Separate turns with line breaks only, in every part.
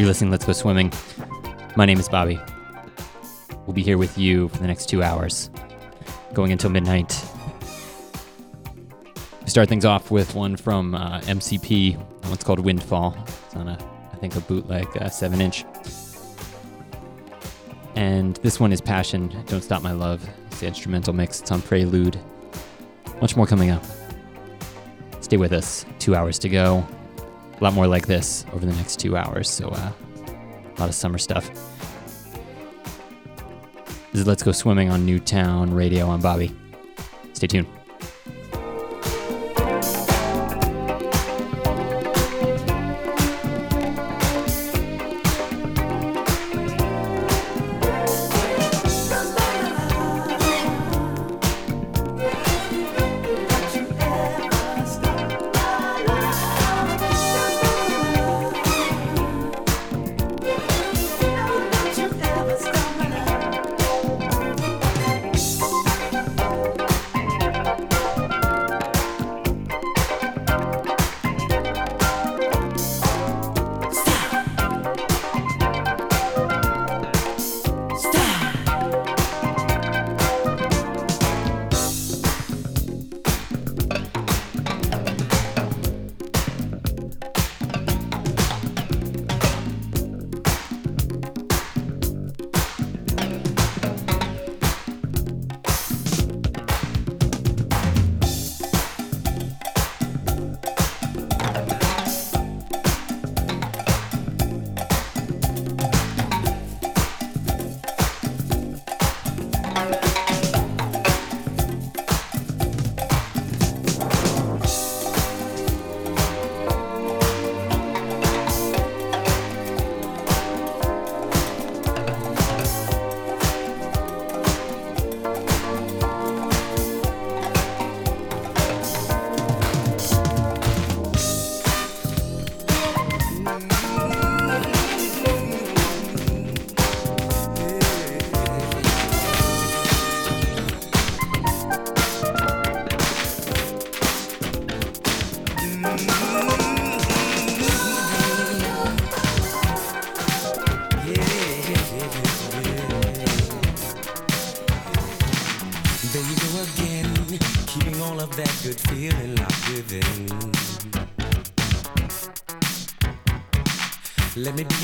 You're listening Let's Go Swimming. My name is Bobby. We'll be here with you for the next two hours, going until midnight. We start things off with one from uh, MCP, what's called Windfall. It's on a, I think, a bootleg uh, 7 inch. And this one is Passion, Don't Stop My Love. It's the instrumental mix, it's on Prelude. Much more coming up. Stay with us. Two hours to go. A lot more like this over the next two hours. So, uh, a lot of summer stuff. This is Let's Go Swimming on Newtown Radio. I'm Bobby. Stay tuned.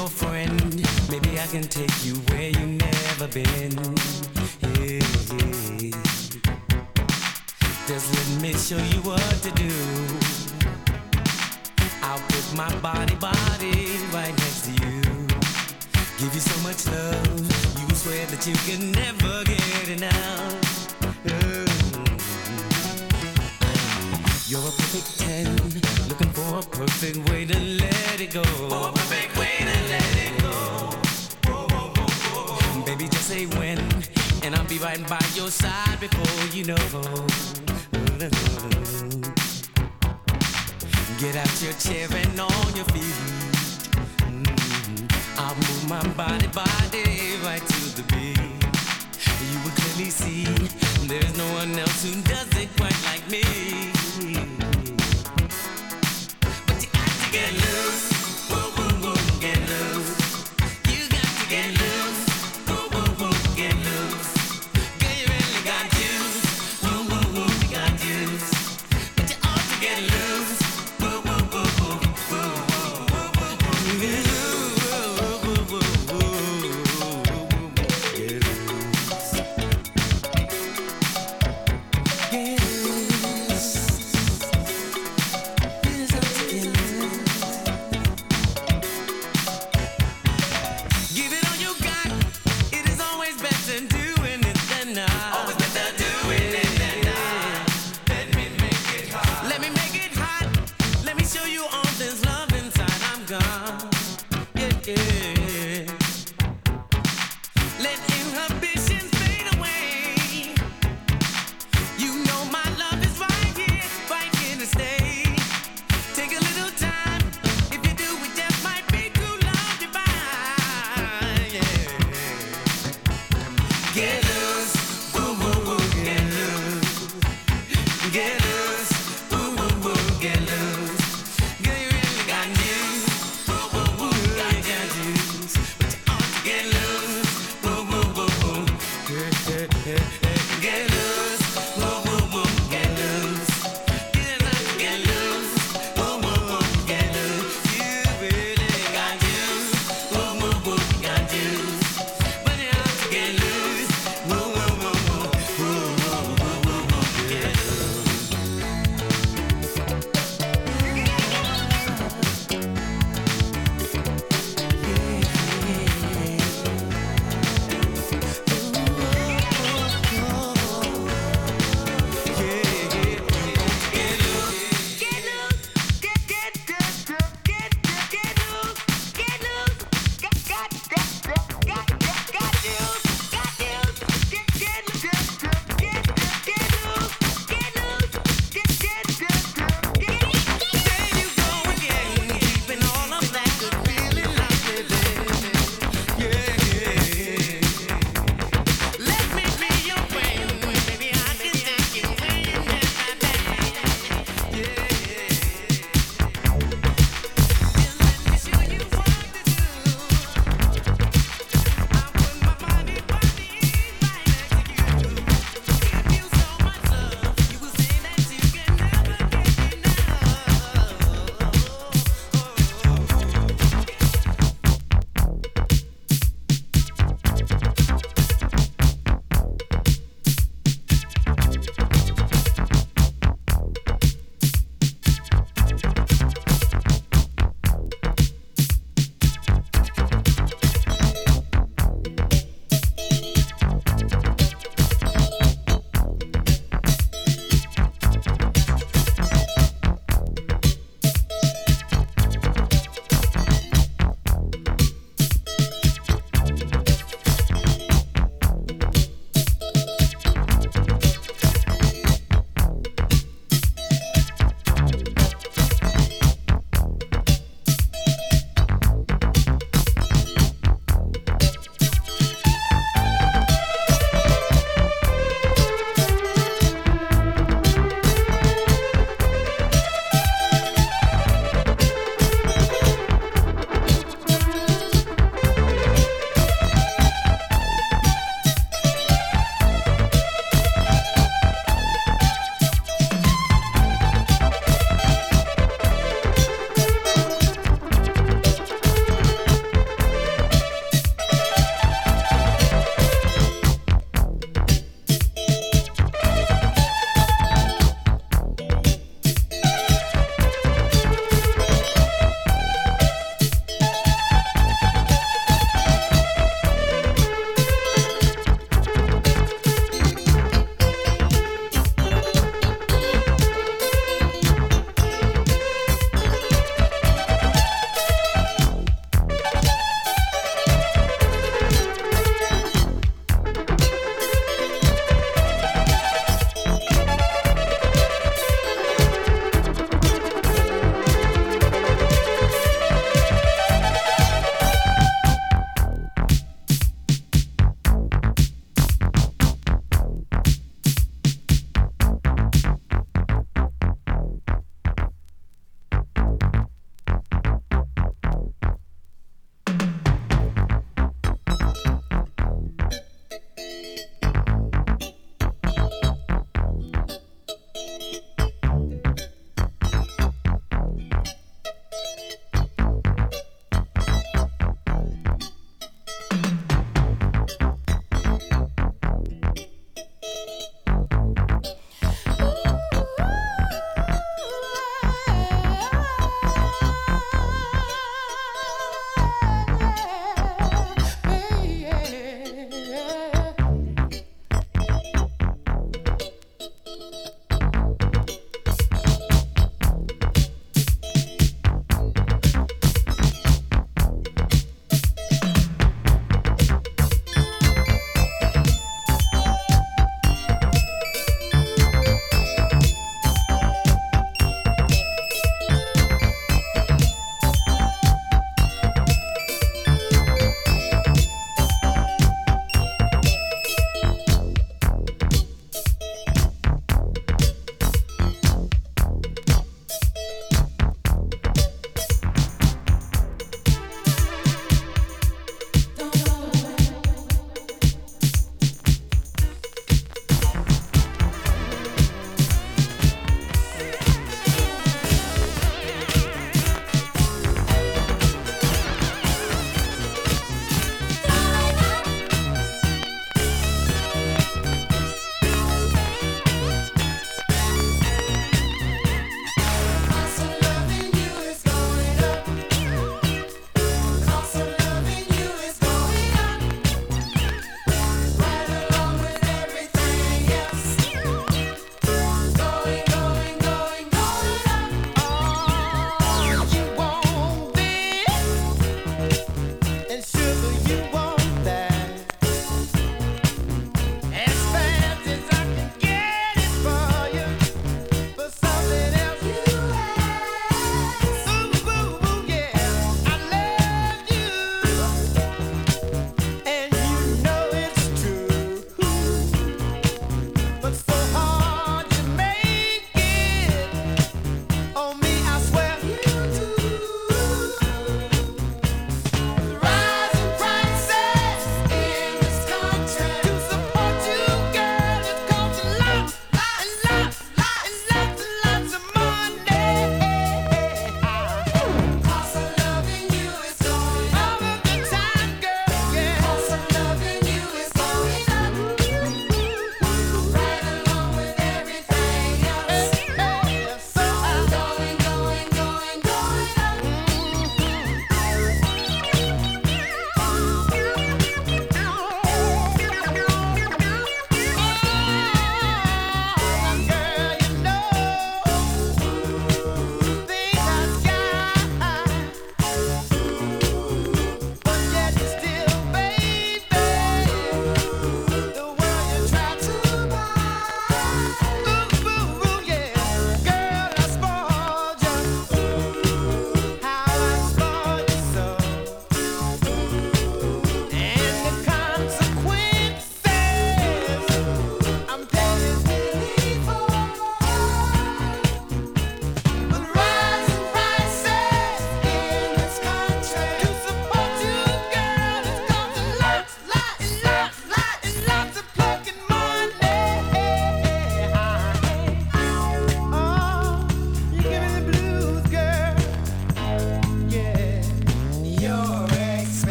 your friend.
Maybe I can take you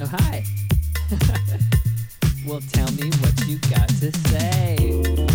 Oh, hi. well,
tell me
what you got to
say.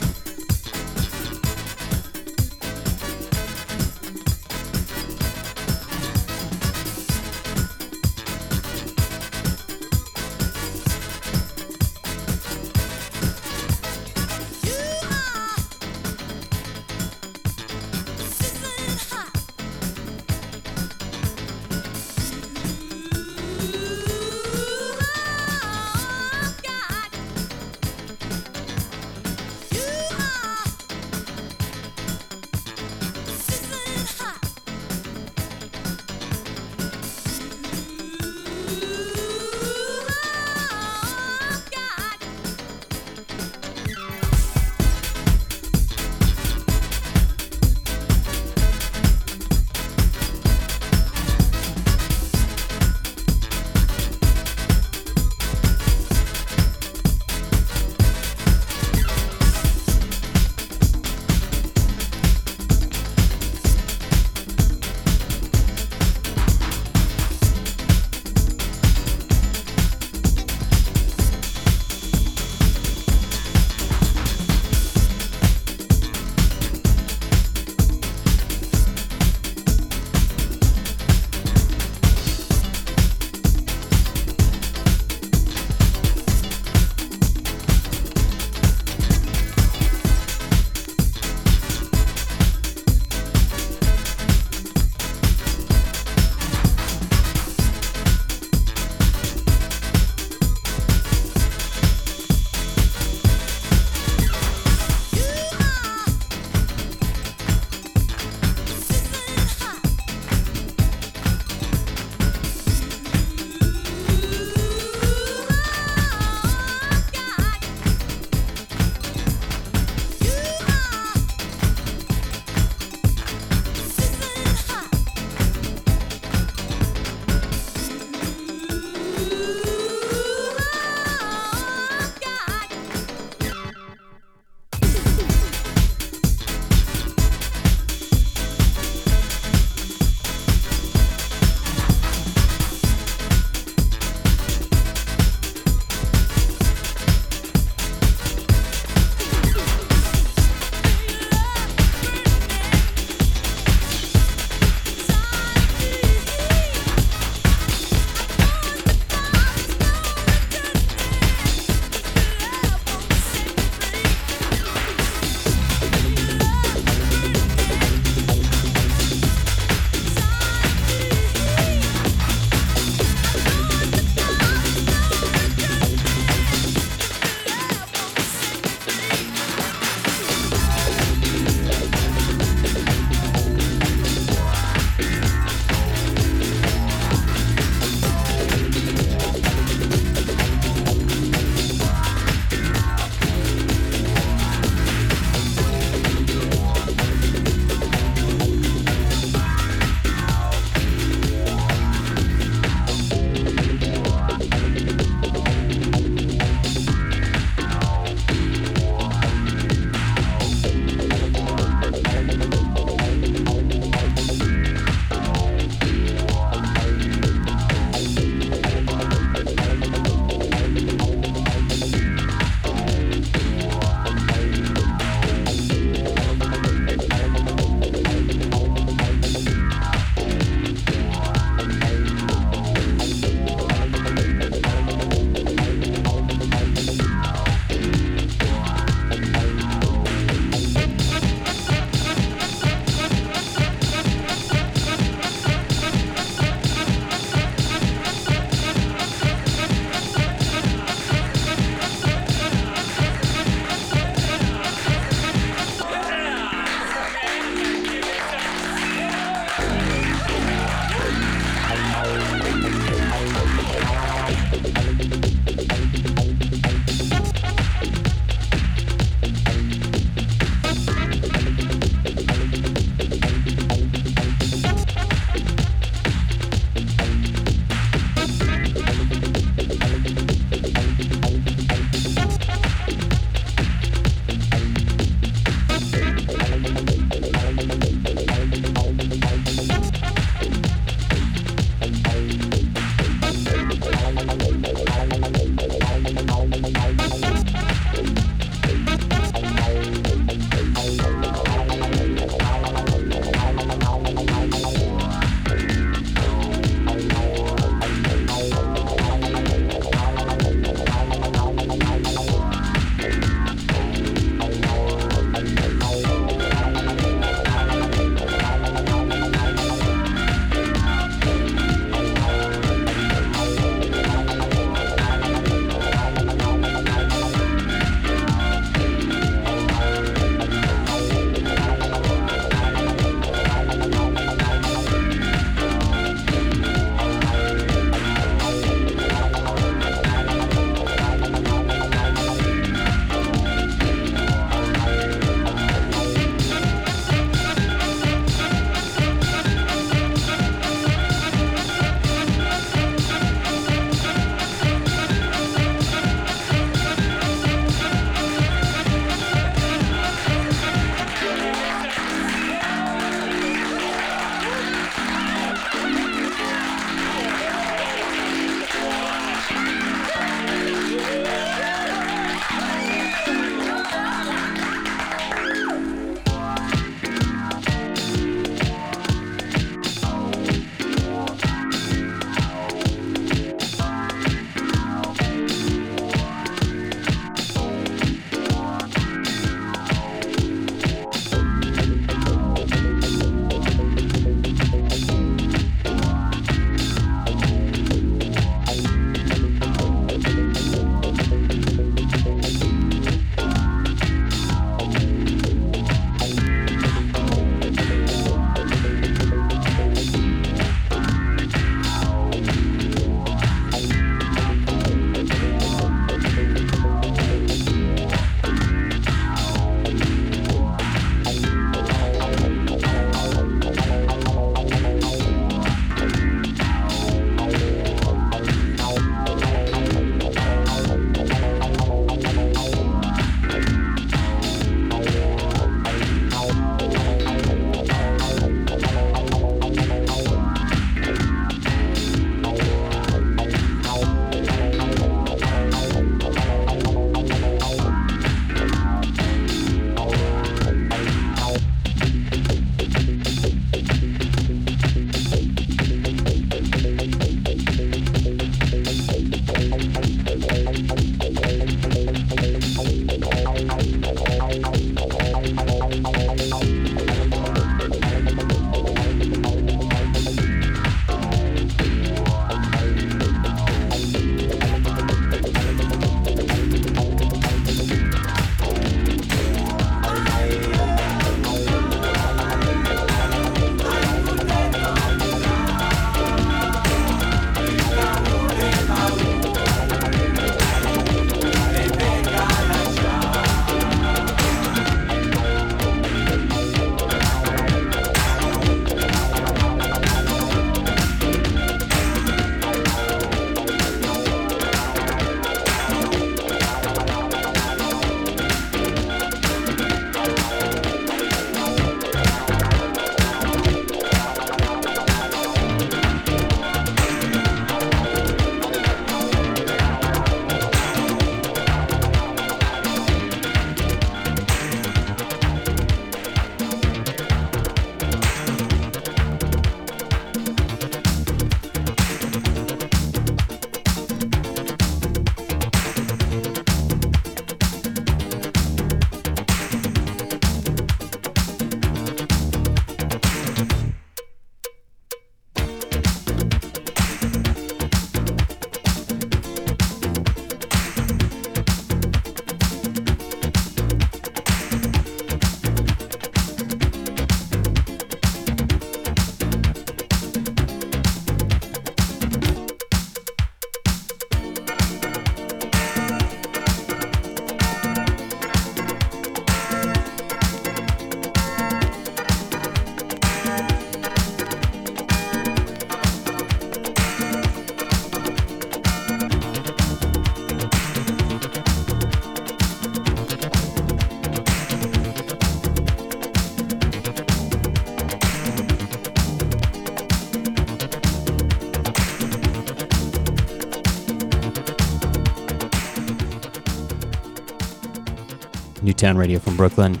Radio from Brooklyn.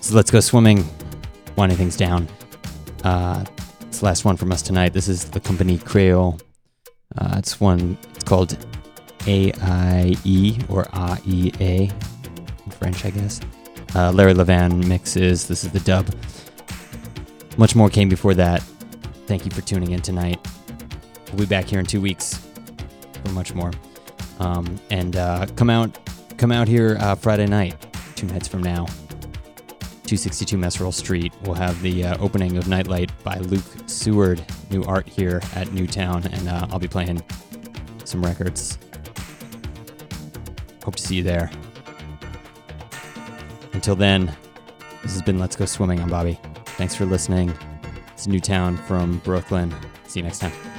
So let's go swimming, winding things down. Uh, it's the last one from us tonight. This is the company Creole. Uh, it's one. It's called A I E or A E A in French, I guess. Uh, Larry Levan mixes. This is the dub. Much more came before that. Thank you for tuning in tonight. We'll be back here in two weeks for much more. Um, and uh, come out, come out here uh, Friday night, two nights from now. 262 Meserole Street. We'll have the uh, opening of Nightlight by Luke Seward. New art here at Newtown, and uh, I'll be playing some records. Hope to see you there. Until then, this has been Let's Go Swimming. I'm Bobby. Thanks for listening. It's Newtown from Brooklyn. See you next time.